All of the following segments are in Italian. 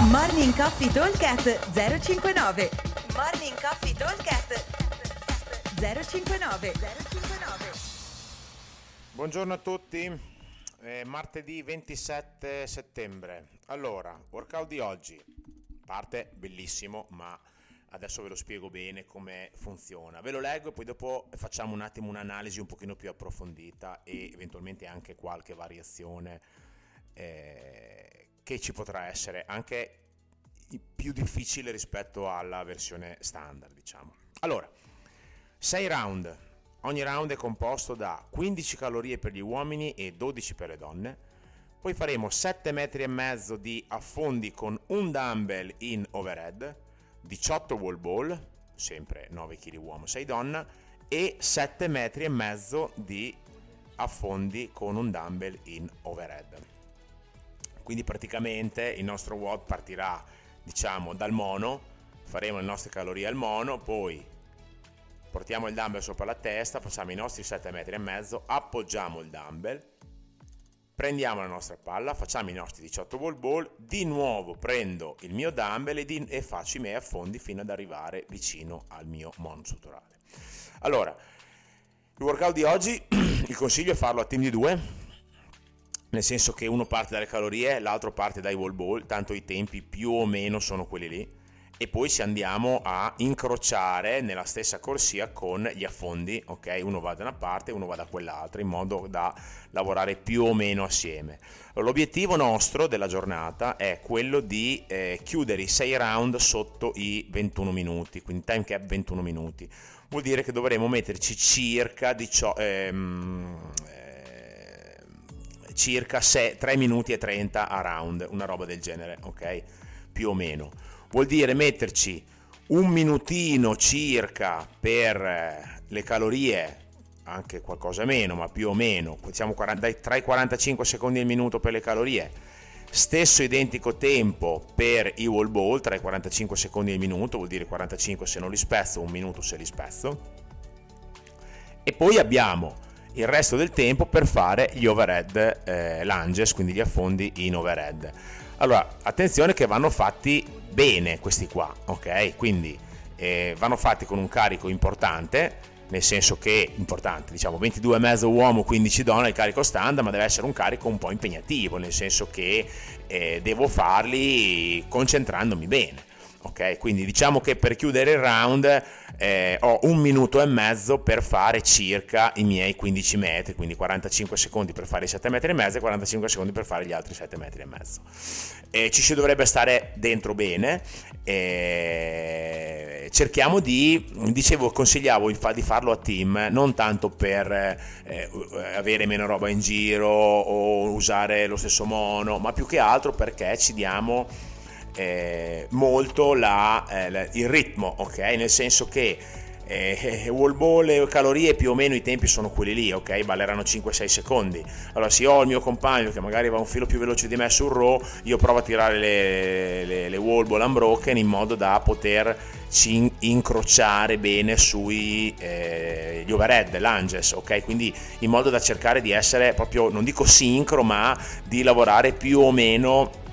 Morning Coffee Talkcast 059 Morning Coffee Talkcast 059 059 Buongiorno a tutti, è martedì 27 settembre. Allora, workout di oggi, parte bellissimo, ma adesso ve lo spiego bene come funziona. Ve lo leggo e poi dopo facciamo un attimo un'analisi un pochino più approfondita e eventualmente anche qualche variazione eh, che ci potrà essere, anche più difficile rispetto alla versione standard, diciamo. Allora, 6 round. Ogni round è composto da 15 calorie per gli uomini e 12 per le donne. Poi faremo 7 metri e mezzo di affondi con un dumbbell in overhead, 18 wall ball, sempre 9 kg uomo, 6 donna, e 7 metri e mezzo di affondi con un dumbbell in overhead. Quindi praticamente il nostro WOD partirà diciamo dal mono, faremo le nostre calorie al mono, poi portiamo il dumbbell sopra la testa, facciamo i nostri 7 metri e mezzo, appoggiamo il dumbbell, prendiamo la nostra palla, facciamo i nostri 18 wall ball, di nuovo prendo il mio dumbbell e, di, e faccio i miei affondi fino ad arrivare vicino al mio mono strutturale. Allora, il workout di oggi, il consiglio è farlo a team di due, nel senso che uno parte dalle calorie, l'altro parte dai wall ball, tanto i tempi più o meno sono quelli lì, e poi ci andiamo a incrociare nella stessa corsia con gli affondi, ok? Uno va da una parte uno va da quell'altra, in modo da lavorare più o meno assieme. L'obiettivo nostro della giornata è quello di eh, chiudere i 6 round sotto i 21 minuti, quindi time cap 21 minuti. Vuol dire che dovremo metterci circa 18, ehm, circa 6, 3 minuti e 30 a round, una roba del genere, ok? Più o meno. Vuol dire metterci un minutino circa per eh, le calorie, anche qualcosa meno, ma più o meno, diciamo tra i 45 secondi il minuto per le calorie. Stesso identico tempo per i wall ball, tra i 45 secondi il minuto, vuol dire 45 se non li spezzo, un minuto se li spezzo. E poi abbiamo il resto del tempo per fare gli overhead eh, lunges, quindi gli affondi in overhead. Allora, attenzione che vanno fatti bene questi qua, ok? Quindi eh, vanno fatti con un carico importante, nel senso che importante, diciamo 22,5 uomo, 15 donna il carico standard, ma deve essere un carico un po' impegnativo, nel senso che eh, devo farli concentrandomi bene. Ok, quindi diciamo che per chiudere il round eh, ho un minuto e mezzo per fare circa i miei 15 metri, quindi 45 secondi per fare i 7 metri e mezzo e 45 secondi per fare gli altri 7 metri e mezzo. Eh, ci si dovrebbe stare dentro bene. Eh, cerchiamo di, dicevo, consigliavo di farlo a team, non tanto per eh, avere meno roba in giro o usare lo stesso mono, ma più che altro perché ci diamo eh, molto la, eh, il ritmo, ok? Nel senso che eh, wall ball calorie più o meno i tempi sono quelli lì, ok? Balleranno 5-6 secondi. Allora, se ho il mio compagno che magari va un filo più veloce di me sul row, io provo a tirare le, le, le wall ball unbroken in modo da poterci incrociare bene sui eh, gli overhead, lunges, ok? Quindi in modo da cercare di essere proprio, non dico sincro, ma di lavorare più o meno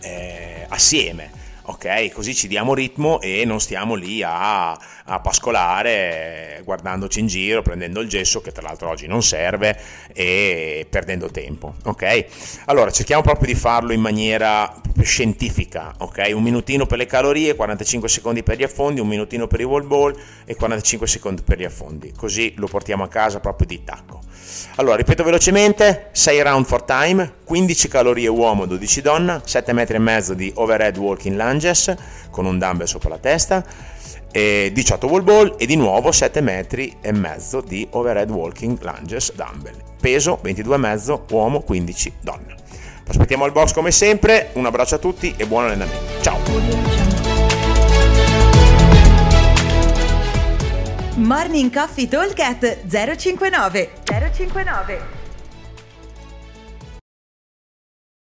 eh, assieme. Ok, così ci diamo ritmo e non stiamo lì a, a pascolare guardandoci in giro, prendendo il gesso che tra l'altro oggi non serve e perdendo tempo. Ok, allora cerchiamo proprio di farlo in maniera scientifica. Ok, un minutino per le calorie, 45 secondi per gli affondi, un minutino per i wall ball e 45 secondi per gli affondi. Così lo portiamo a casa proprio di tacco. Allora, ripeto velocemente, 6 round for time, 15 calorie uomo, 12 donna, 7 metri e mezzo di overhead walking lunges con un dumbbell sopra la testa, 18 wall ball e di nuovo 7 metri e mezzo di overhead walking lunges dumbbell. Peso 22,5 uomo, 15 donna. Aspettiamo al box come sempre, un abbraccio a tutti e buon allenamento. Ciao! Morning Coffee Talk 059 059